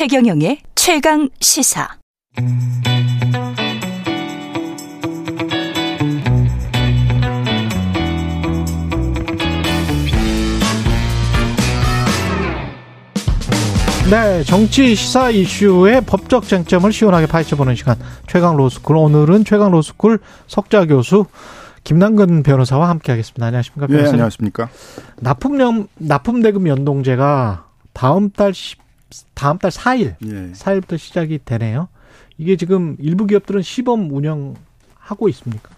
최경영의 최강 시사. 네, 정치 시사 이슈의 법적 쟁점을 시원하게 파헤쳐보는 시간 최강 로스쿨 오늘은 최강 로스쿨 석좌 교수 김남근 변호사와 함께하겠습니다. 안녕하십니까? 네, 안녕하십니까? 납품령 납품 대금 연동제가 다음 달 10, 다음 달 4일 예. 4일부터 시작이 되네요. 이게 지금 일부 기업들은 시범 운영하고 있습니까?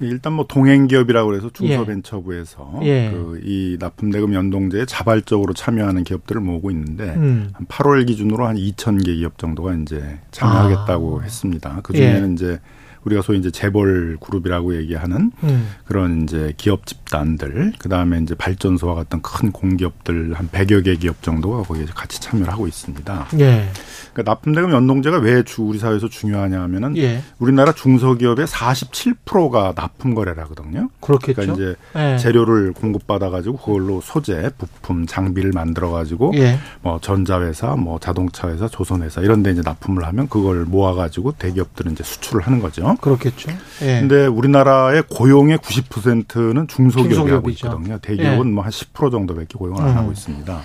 일단 뭐 동행 기업이라고 해서 중소벤처부에서 예. 그이 납품대금 연동제에 자발적으로 참여하는 기업들을 모으고 있는데 음. 한 8월 기준으로 한 2천 개 기업 정도가 이제 참여하겠다고 아. 했습니다. 그 중에는 예. 이제 우리가 소위 이제 재벌 그룹이라고 얘기하는 음. 그런 이제 기업 집단들, 그 다음에 이제 발전소와 같은 큰 공기업들 한 100여 개 기업 정도가 거기에 같이 참여를 하고 있습니다. 예. 그러니까 납품대금 연동제가 왜 주, 우리 사회에서 중요하냐 하면은 예. 우리나라 중소기업의 47%가 납품 거래를 하거든요. 그렇겠죠. 그러니까 이제 예. 재료를 공급받아 가지고 그걸로 소재, 부품, 장비를 만들어 가지고 예. 뭐 전자회사, 뭐 자동차 회사, 조선회사 이런 데 이제 납품을 하면 그걸 모아 가지고 대기업들은 이제 수출을 하는 거죠. 그렇겠죠. 예. 근데 우리나라의 고용의 90%는 중소기업이 중소기업이죠. 하고 있거든요. 대기업은 예. 뭐한 10% 정도밖에 고용을 안 음. 하고 있습니다.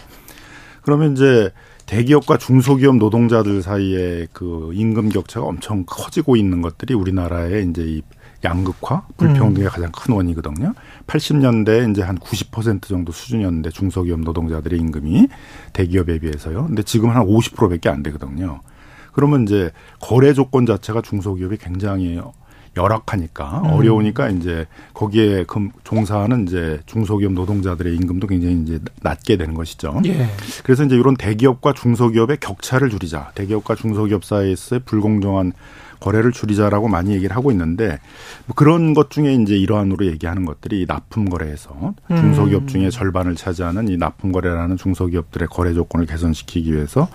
그러면 이제 대기업과 중소기업 노동자들 사이에 그 임금 격차가 엄청 커지고 있는 것들이 우리나라의 이제 이 양극화, 불평등의 음. 가장 큰 원이거든요. 80년대 이제 한 90% 정도 수준이었는데 중소기업 노동자들의 임금이 대기업에 비해서요. 근데 지금 한 50%밖에 안 되거든요. 그러면 이제 거래 조건 자체가 중소기업이 굉장히 열악하니까 음. 어려우니까 이제 거기에 금 종사하는 이제 중소기업 노동자들의 임금도 굉장히 이제 낮게 되는 것이죠. 예. 그래서 이제 이런 대기업과 중소기업의 격차를 줄이자. 대기업과 중소기업 사이에서의 불공정한 거래를 줄이자라고 많이 얘기를 하고 있는데 뭐 그런 것 중에 이제 일환으로 얘기하는 것들이 납품 거래에서 중소기업 음. 중에 절반을 차지하는 이 납품 거래라는 중소기업들의 거래 조건을 개선시키기 위해서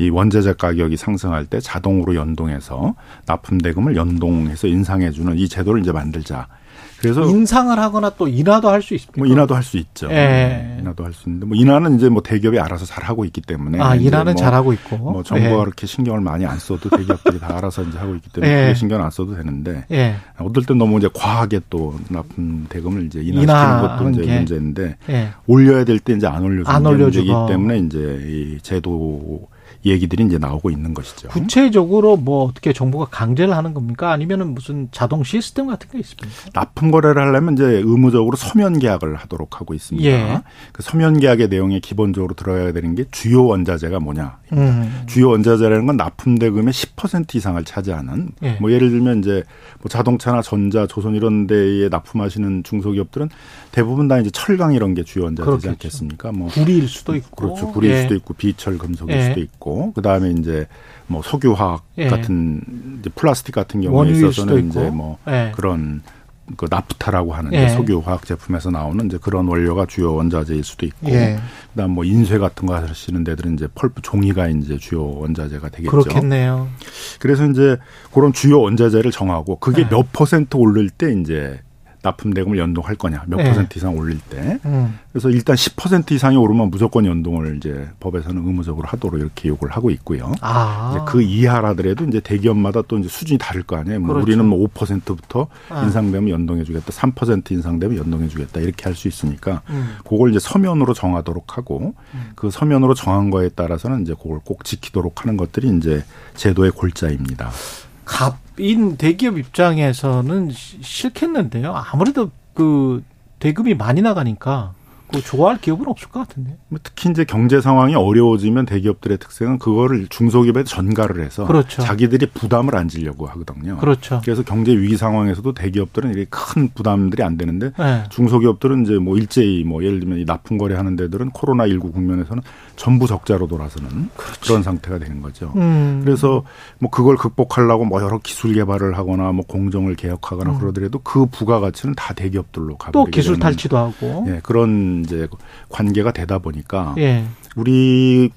이 원자재 가격이 상승할 때 자동으로 연동해서 납품 대금을 연동해서 인상해 주는 이 제도를 이제 만들자. 그래서 인상을 하거나 또 인하도 할 수 있습니까? 뭐 인하도 할 수 있죠. 예. 네, 인하도 할 수 있는데 뭐 인하는 이제 뭐 대기업이 알아서 잘 하고 있기 때문에 아 인하는 뭐, 잘 하고 있고 뭐 정부가 예. 그렇게 신경을 많이 안 써도 대기업들이 다 알아서 이제 하고 있기 때문에 예. 신경 안 써도 되는데 예. 어떨 땐 너무 이제 과하게 또 납품 대금을 이제 인하시키는 것도 이제 게. 문제인데 예. 올려야 될 때 이제 안 올려주는 안 문제이기 때문에 이제 이 제도 얘기들이 이제 나오고 있는 것이죠. 구체적으로 뭐 어떻게 정부가 강제를 하는 겁니까? 아니면은 무슨 자동 시스템 같은 게 있습니까? 납품 거래를 하려면 이제 의무적으로 서면 계약을 하도록 하고 있습니다. 예. 그 서면 계약의 내용에 기본적으로 들어야 되는 게 주요 원자재가 뭐냐. 음. 주요 원자재라는 건 납품 대금의 10% 이상을 차지하는 예. 뭐 예를 들면 이제 뭐 자동차나 전자, 조선 이런 데에 납품하시는 중소기업들은 대부분 다 이제 철강 이런 게 주요 원자재지 그렇겠죠. 않겠습니까? 뭐 구리일 수도 있고 그렇죠. 구리일 예. 수도 있고 비철 금속일 예. 수도 있고 그 다음에 이제 뭐 석유화학 예. 같은 이제 플라스틱 같은 경우에 있어서는 이제 뭐 예. 그런 그 나프타라고 하는 예. 석유 화학 제품에서 나오는 이제 그런 원료가 주요 원자재일 수도 있고 예. 그다음 뭐 인쇄 같은 거 하시는 데들은 이제 펄프 종이가 이제 주요 원자재가 되겠죠. 그렇겠네요. 그래서 이제 그런 주요 원자재를 정하고 그게 예. 몇 퍼센트 오를 때 이제 납품 대금을 연동할 거냐 몇 네. 퍼센트 이상 올릴 때 음. 그래서 일단 10% 이상이 오르면 무조건 연동을 이제 법에서는 의무적으로 하도록 이렇게 요구를 하고 있고요. 아. 이제 그 이하라더라도 이제 대기업마다 또 이제 수준이 다를 거 아니에요. 뭐 그렇죠. 우리는 뭐 5%부터 아. 인상되면 연동해주겠다, 3% 인상되면 연동해주겠다 이렇게 할 수 있으니까 음. 그걸 이제 서면으로 정하도록 하고 음. 그 서면으로 정한 거에 따라서는 이제 그걸 꼭 지키도록 하는 것들이 이제 제도의 골자입니다. 갑인 대기업 입장에서는 싫겠는데요. 아무래도 그 대금이 많이 나가니까 그 좋아할 기업은 없을 것 같은데. 뭐 특히 이제 경제 상황이 어려워지면 대기업들의 특성은 그거를 중소기업에 전가를 해서 그렇죠. 자기들이 부담을 안 지려고 하거든요. 그렇죠. 그래서 경제 위기 상황에서도 대기업들은 이렇게 큰 부담들이 안 되는데 네. 중소기업들은 이제 뭐 일제히 뭐 예를 들면 이 납품 거래하는 데들은 코로나 19 국면에서는 전부 적자로 돌아서는 그렇지. 그런 상태가 되는 거죠. 음. 그래서 뭐 그걸 극복하려고 뭐 여러 기술 개발을 하거나 뭐 공정을 개혁하거나 음. 그러더라도 그 부가가치는 다 대기업들로 가고 또 기술 탈취도 하고 예, 그런 이제 관계가 되다 보니까 예. 우리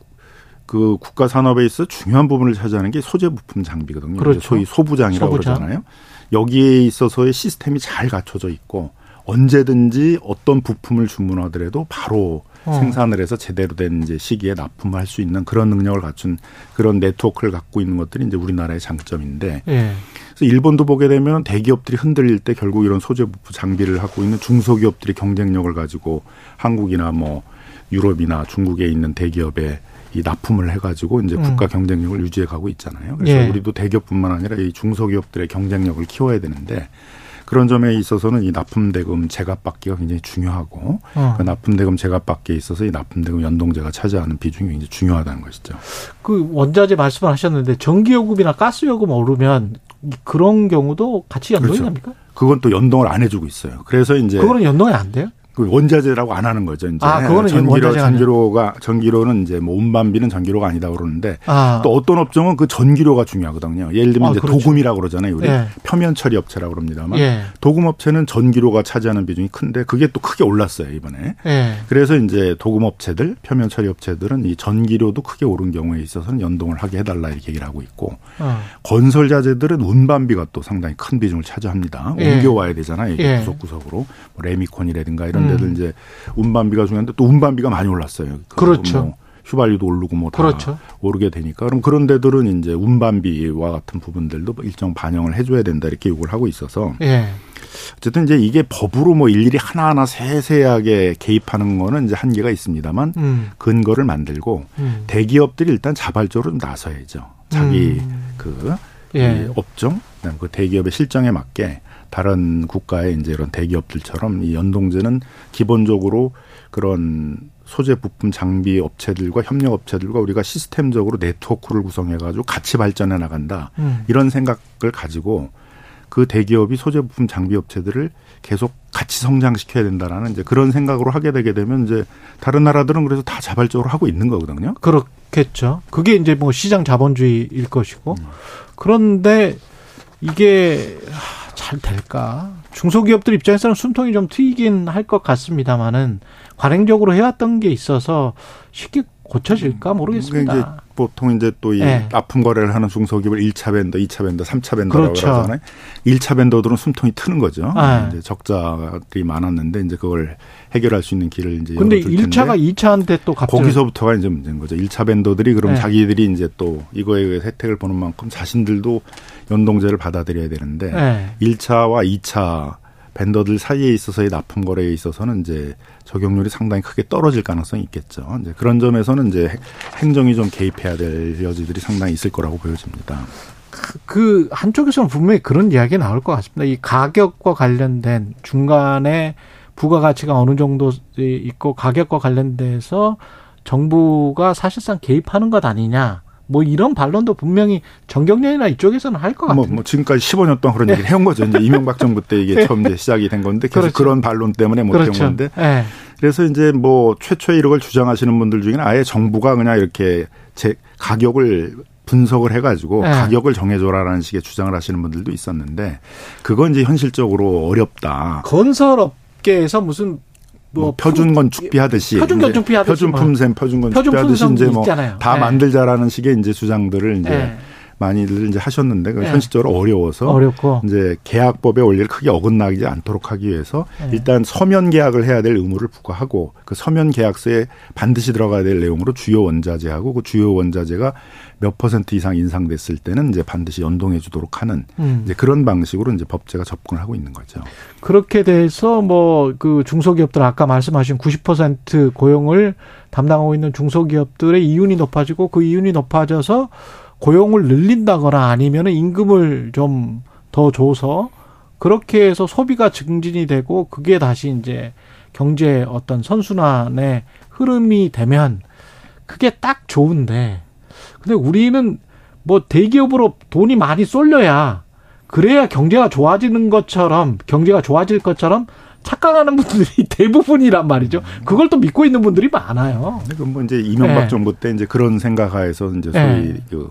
그 국가 산업에 있어 중요한 부분을 차지하는 게 소재 부품 장비거든요. 그렇죠. 소위 소부장이라고 소부장. 그러잖아요. 여기에 있어서의 시스템이 잘 갖춰져 있고 언제든지 어떤 부품을 주문하더라도 바로 어. 생산을 해서 제대로 된 이제 시기에 납품을 할 수 있는 그런 능력을 갖춘 그런 네트워크를 갖고 있는 것들이 이제 우리나라의 장점인데 예. 그래서 일본도 보게 되면 대기업들이 흔들릴 때 결국 이런 소재 부품 장비를 갖고 있는 중소기업들이 경쟁력을 가지고 한국이나 뭐 유럽이나 중국에 있는 대기업에 이 납품을 해가지고 이제 음. 국가 경쟁력을 유지해 가고 있잖아요. 그래서 예. 우리도 대기업뿐만 아니라 이 중소기업들의 경쟁력을 키워야 되는데 그런 점에 있어서는 이 납품대금 제값받기가 굉장히 중요하고 어. 그 납품대금 제값받기에 있어서 이 납품대금 연동제가 차지하는 비중이 굉장히 중요하다는 것이죠. 그 원자재 말씀을 하셨는데 전기요금이나 가스요금 오르면 그런 경우도 같이 연동이 그렇죠. 됩니까? 그건 또 연동을 안 해주고 있어요. 그래서 이제 그거는 연동이 안 돼요? 그 원자재라고 안 하는 거죠. 이제 아, 그거는 전기료 전기료가 전기료는 이제 뭐 운반비는 전기료가 아니다 그러는데 아. 또 어떤 업종은 그 전기료가 중요하거든요. 예를 들면 아, 이제 그렇죠. 도금이라고 그러잖아요. 우리 예. 표면 처리 업체라고 그럽니다만 예. 도금 업체는 전기료가 차지하는 비중이 큰데 그게 또 크게 올랐어요 이번에. 예. 그래서 이제 도금 업체들, 표면 처리 업체들은 이 전기료도 크게 오른 경우에 있어서는 연동을 하게 해달라 이렇게 얘기를 하고 있고 어. 건설 자재들은 운반비가 또 상당히 큰 비중을 차지합니다. 예. 옮겨와야 되잖아요. 이게 예. 구석구석으로 뭐 레미콘이라든가 이런 데들 음. 이제 운반비가 중요한데 또 운반비가 많이 올랐어요. 그렇죠. 뭐 휘발유도 오르고 뭐다 그렇죠. 오르게 되니까 그럼 그런 데들은 이제 운반비와 같은 부분들도 일정 반영을 해줘야 된다 이렇게 요구를 하고 있어서 예. 어쨌든 이제 이게 법으로 뭐 일일이 하나하나 세세하게 개입하는 거는 이제 한계가 있습니다만 음. 근거를 만들고 음. 대기업들이 일단 자발적으로 좀 나서야죠. 자기 음. 그 예. 업종, 그 대기업의 실정에 맞게 다른 국가의 이제 이런 대기업들처럼 이 연동제는 기본적으로 그런 소재 부품 장비 업체들과 협력 업체들과 우리가 시스템적으로 네트워크를 구성해 가지고 같이 발전해 나간다. 음. 이런 생각을 가지고 그 대기업이 소재 부품 장비 업체들을 계속 같이 성장시켜야 된다라는 이제 그런 생각으로 하게 되게 되면 이제 다른 나라들은 그래서 다 자발적으로 하고 있는 거거든요. 그렇겠죠. 그게 이제 뭐 시장 자본주의일 것이고. 음. 그런데 이게 잘 될까? 중소기업들 입장에서는 숨통이 좀 트이긴 할 것 같습니다만은 관행적으로 해왔던 게 있어서 쉽게 고쳐질까 모르겠습니다. 보통 이제 또이 네. 납품 거래를 하는 중소기업을 1차 밴더, 2차 밴더, 3차 밴더라고 그렇죠. 그러잖아요. 1차 밴더들은 숨통이 트는 거죠. 네. 이제 적자들이 많았는데 이제 그걸 해결할 수 있는 길을 이제 근데 1차가 2차한테 또 갑자기 거기서부터가 이제 문제인 거죠. 1차 밴더들이 그럼 네. 자기들이 이제 또 이거에 의해 혜택을 보는 만큼 자신들도 연동제를 받아들여야 되는데 네. 1차와 2차 밴더들 사이에 있어서의 납품 거래에 있어서는 이제 적용률이 상당히 크게 떨어질 가능성이 있겠죠. 이제 그런 점에서는 이제 행정이 좀 개입해야 될 여지들이 상당히 있을 거라고 보여집니다. 그, 그 한쪽에서는 분명히 그런 이야기가 나올 것 같습니다. 이 가격과 관련된 중간에 부가가치가 어느 정도 있고 가격과 관련돼서 정부가 사실상 개입하는 것 아니냐. 뭐 이런 반론도 분명히 정경련이나 이쪽에서는 할 것 같아요. 뭐, 뭐, 지금까지 15년 동안 그런 네. 얘기를 해온 거죠. 이제 이명박 정부 때 이게 네. 처음 이제 시작이 된 건데 계속 그렇죠. 그런 반론 때문에 못 해온 그렇죠. 건데. 네. 그래서 이제 뭐 최초에 이런 걸 주장하시는 분들 중에는 아예 정부가 그냥 이렇게 제 가격을 분석을 해가지고 네. 가격을 정해줘라라는 식의 주장을 하시는 분들도 있었는데 그건 이제 현실적으로 어렵다. 건설업계에서 무슨 뭐, 뭐 표준 건축비 하듯이 표준 건축비 하듯이 표준 품셈 표준 건축비 하듯이 이제 뭐다 네. 만들자라는 식의 이제 주장들을 이제 네. 많이들 이제 하셨는데 네. 현실적으로 어려워서 어렵고. 이제 계약법의 원리를 크게 어긋나지 않도록 하기 위해서 네. 일단 서면 계약을 해야 될 의무를 부과하고 그 서면 계약서에 반드시 들어가야 될 내용으로 주요 원자재하고 그 주요 원자재가 몇 퍼센트 이상 인상됐을 때는 이제 반드시 연동해 주도록 하는 음. 이제 그런 방식으로 이제 법제가 접근을 하고 있는 거죠. 그렇게 돼서 뭐 그 중소기업들 아까 말씀하신 90% 고용을 담당하고 있는 중소기업들의 이윤이 높아지고 그 이윤이 높아져서 고용을 늘린다거나 아니면 임금을 좀 더 줘서 그렇게 해서 소비가 증진이 되고 그게 다시 이제 경제 어떤 선순환의 흐름이 되면 그게 딱 좋은데 근데 우리는 뭐 대기업으로 돈이 많이 쏠려야 그래야 경제가 좋아지는 것처럼 경제가 좋아질 것처럼 착각하는 분들이 대부분이란 말이죠. 그걸 또 믿고 있는 분들이 많아요. 그럼 뭐 이제 이명박 네. 정부 때 이제 그런 생각하에서 이제 소위 네. 그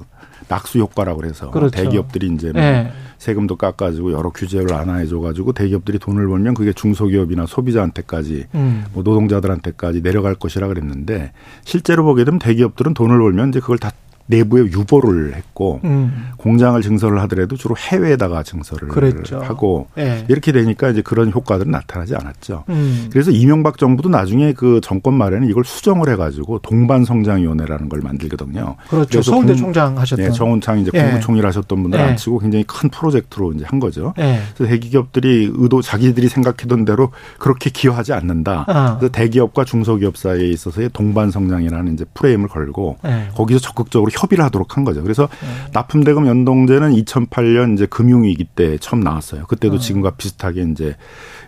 낙수 효과라고 그래서 그렇죠. 대기업들이 이제 뭐 네. 세금도 깎아주고 여러 규제를 완화해줘가지고 대기업들이 돈을 벌면 그게 중소기업이나 소비자한테까지 음. 뭐 노동자들한테까지 내려갈 것이라 그랬는데 실제로 보게 되면 대기업들은 돈을 벌면 이제 그걸 다 내부에 유보를 했고 음. 공장을 증설을 하더라도 주로 해외에다가 증설을 그랬죠. 하고 네. 이렇게 되니까 이제 그런 효과들은 나타나지 않았죠. 음. 그래서 이명박 정부도 나중에 그 정권 말에는 이걸 수정을 해가지고 동반성장위원회라는 걸 만들거든요. 그렇죠. 서울대 총장 하셨던 네, 정운창 이제 예. 국무총리를 하셨던 분들 예. 앉히고 굉장히 큰 프로젝트로 이제 한 거죠. 예. 그래서 대기업들이 의도 자기들이 생각했던 대로 그렇게 기여하지 않는다. 아. 그래서 대기업과 중소기업 사이에 있어서의 동반성장이라는 이제 프레임을 걸고 예. 거기서 적극적으로 협의를 하도록 한 거죠. 그래서 네. 납품대금 연동제는 2008년 이제 금융위기 때 처음 나왔어요. 그때도 어. 지금과 비슷하게 이제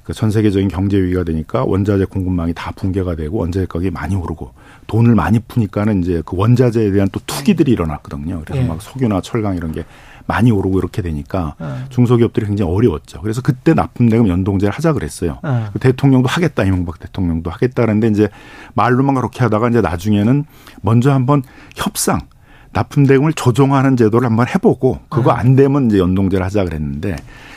그전 세계적인 경제 위기가 되니까 원자재 공급망이 다 붕괴가 되고 원자재 가격이 많이 오르고 돈을 많이 푸니까는 이제 그 원자재에 대한 또 투기들이 일어났거든요. 그래서 네. 막 석유나 철강 이런 게 많이 오르고 이렇게 되니까 네. 중소기업들이 굉장히 어려웠죠. 그래서 그때 납품대금 연동제를 하자 그랬어요. 네. 대통령도 하겠다 이명박 대통령도 하겠다 그랬는데 이제 말로만 그렇게 하다가 이제 나중에는 먼저 한번 협상 납품 대금을 조정하는 제도를 한번 해보고 그거 네. 안 되면 이제 연동제를 하자 그랬는데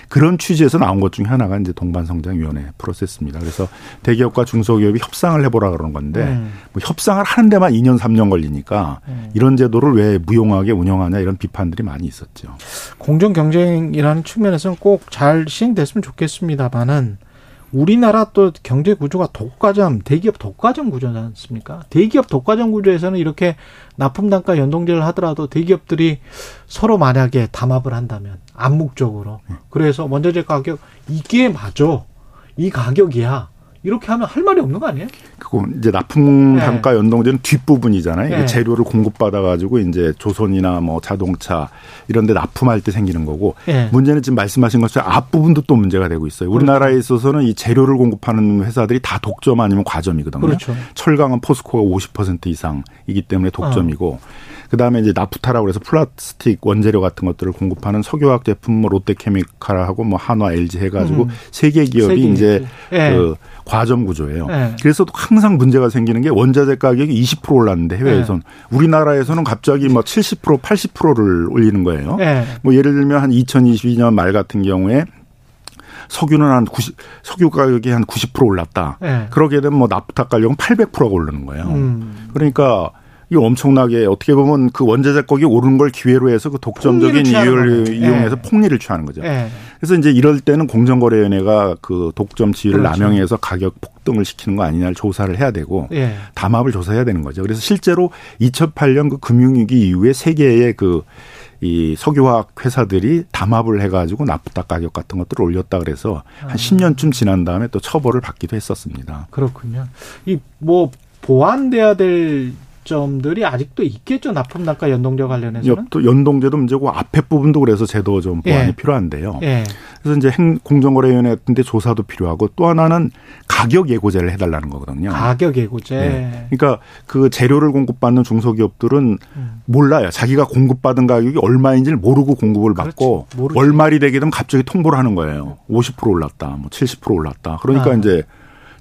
그런 취지에서 나온 것 중에 하나가 이제 동반성장위원회 프로세스입니다. 그래서 대기업과 중소기업이 협상을 해보라 그러는 건데 음. 뭐 협상을 하는 데만 2년 3년 걸리니까 음. 이런 제도를 왜 무용하게 운영하냐 이런 비판들이 많이 있었죠. 공정 경쟁이라는 측면에서는 꼭 잘 시행됐으면 좋겠습니다만은 우리나라 또 경제 구조가 독과점, 대기업 독과점 구조지 않습니까? 대기업 독과점 구조에서는 이렇게 납품 단가 연동제를 하더라도 대기업들이 서로 만약에 담합을 한다면 암묵적으로 그래서 원자재 가격 이게 맞아. 이 가격이야. 이렇게 하면 할 말이 없는 거 아니에요? 그거 이제 납품 네. 단가 연동제는 뒷부분이잖아요. 네. 재료를 공급받아 가지고 이제 조선이나 뭐 자동차 이런 데 납품할 때 생기는 거고 네. 문제는 지금 말씀하신 것처럼 앞부분도 또 문제가 되고 있어요. 우리나라에 그렇죠. 있어서는 이 재료를 공급하는 회사들이 다 독점 아니면 과점이거든요. 그렇죠. 철강은 포스코가 50% 이상이기 때문에 독점이고 어. 그다음에 이제 나프타라고 해서 플라스틱 원재료 같은 것들을 공급하는 석유화학 제품 뭐 롯데케미칼하고 뭐 한화, LG 해 가지고 음. 세계 기업이 세계 이제 네. 그과 점 구조예요. 네. 그래서 항상 문제가 생기는 게 원자재 가격이 20% 올랐는데 해외에선 네. 우리나라에서는 갑자기 뭐 70% 80%를 올리는 거예요. 네. 뭐 예를 들면 한 2022년 말 같은 경우에 석유는 한 90, 석유 가격이 한 90% 올랐다. 네. 그러게 되면 뭐 나프타 가격은 800%가 오르는 거예요. 음. 그러니까 이거 엄청나게 어떻게 보면 그 원자재 가격이 오르는 걸 기회로 해서 그 독점적인 이유를 이용해서 네. 폭리를 취하는 거죠. 네. 그래서 이제 이럴 때는 공정거래위원회가 그 독점 지위를 그렇죠. 남용해서 가격 폭등을 시키는 거 아니냐를 조사를 해야 되고 네. 담합을 조사해야 되는 거죠. 그래서 실제로 2008년 그 금융위기 이후에 세계의 그 이 석유화학 회사들이 담합을 해가지고 나프타 가격 같은 것들을 올렸다 그래서 한 아. 10년쯤 지난 다음에 또 처벌을 받기도 했었습니다. 그렇군요. 이 뭐 보완돼야 될 점들이 아직도 있겠죠. 납품 단가 연동제 관련해서는. 또 연동제도 문제고 앞에 부분도 그래서 제도 좀 보완이 예. 필요한데요. 예. 그래서 이제 행 공정거래위원회 같은데 조사도 필요하고 또 하나는 가격 예고제를 해달라는 거거든요. 가격 예고제. 예. 그러니까 그 재료를 공급받는 중소기업들은 음. 몰라요. 자기가 공급받은 가격이 얼마인지를 모르고 공급을 받고 월말이 되게 되면 갑자기 통보를 하는 거예요. 50% 올랐다, 뭐 70% 올랐다. 그러니까 아. 이제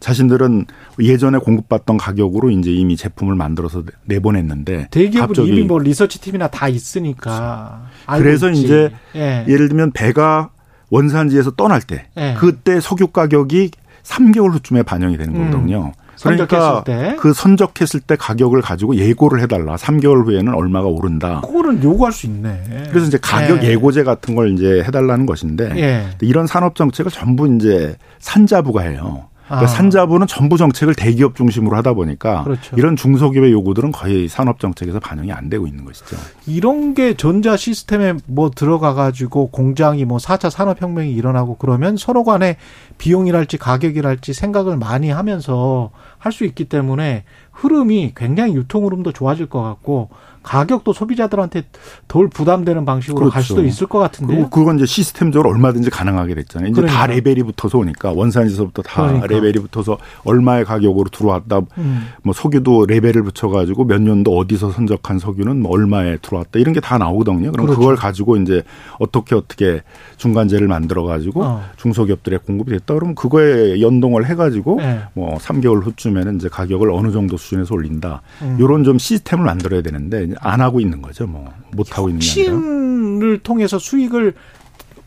자신들은 예전에 공급받던 가격으로 이제 이미 제품을 만들어서 내보냈는데 대기업은 이미 뭐 리서치 팀이나 다 있으니까 그래서 이제 예. 를 들면 배가 원산지에서 떠날 때 예. 그때 석유 가격이 3개월 후쯤에 반영이 되는 음. 거거든요. 음. 그러니까 그 선적했을 때 가격을 가지고 예고를 해달라. 3개월 후에는 얼마가 오른다. 그거는 요구할 수 있네. 그래서 이제 가격 예. 고제 같은 걸 이제 해달라는 것인데 예. 이런 산업 정책을 전부 이제 산자부가 해요. 그러니까 아. 산자부는 전부 정책을 대기업 중심으로 하다 보니까 그렇죠. 이런 중소기업의 요구들은 거의 산업 정책에서 반영이 안 되고 있는 것이죠. 이런 게 전자 시스템에 뭐 들어가 가지고 공장이 뭐 4차 산업 혁명이 일어나고 그러면 서로 간에 비용이랄지 가격이랄지 생각을 많이 하면서 할 수 있기 때문에 흐름이 굉장히 유통 흐름도 좋아질 것 같고 가격도 소비자들한테 덜 부담되는 방식으로 그렇죠. 갈 수도 있을 것 같은데. 그 그건 이제 시스템적으로 얼마든지 가능하게 됐잖아요. 이제 그러니까. 다 레벨이 붙어서 오니까 원산지서부터 다 그러니까. 레벨이 붙어서 얼마의 가격으로 들어왔다. 음. 뭐 석유도 레벨을 붙여가지고 몇 년도 어디서 선적한 석유는 뭐 얼마에 들어왔다 이런 게 다 나오거든요. 그럼 그렇죠. 그걸 가지고 이제 어떻게 어떻게 중간재를 만들어 가지고 어. 중소기업들의 공급이 됐다 그러면 그거에 연동을 해가지고 네. 뭐 3개월 후쯤에는 이제 가격을 어느 정도 수준에서 올린다. 음. 이런 좀 시스템을 만들어야 되는데 안 하고 있는 거죠. 뭐 못 하고 있는 게 아니라. 혁신을 통해서 수익을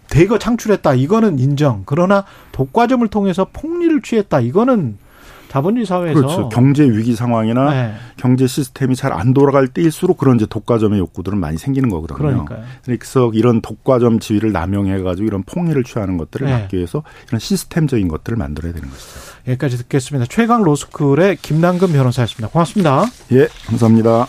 대거 창출했다. 이거는 인정. 그러나 독과점을 통해서 폭리를 취했다. 이거는 자본주의 사회에서 그렇죠. 경제 위기 상황이나 네. 경제 시스템이 잘 안 돌아갈 때일수록 그런 이제 독과점의 욕구들은 많이 생기는 거거든요. 그러니까요. 그래서 이런 독과점 지위를 남용해 가지고 이런 폭리를 취하는 것들을 네. 막기 위해서 이런 시스템적인 것들을 만들어야 되는 것이죠. 여기까지 듣겠습니다. 최강 로스쿨의 김남근 변호사였습니다. 고맙습니다. 예, 감사합니다.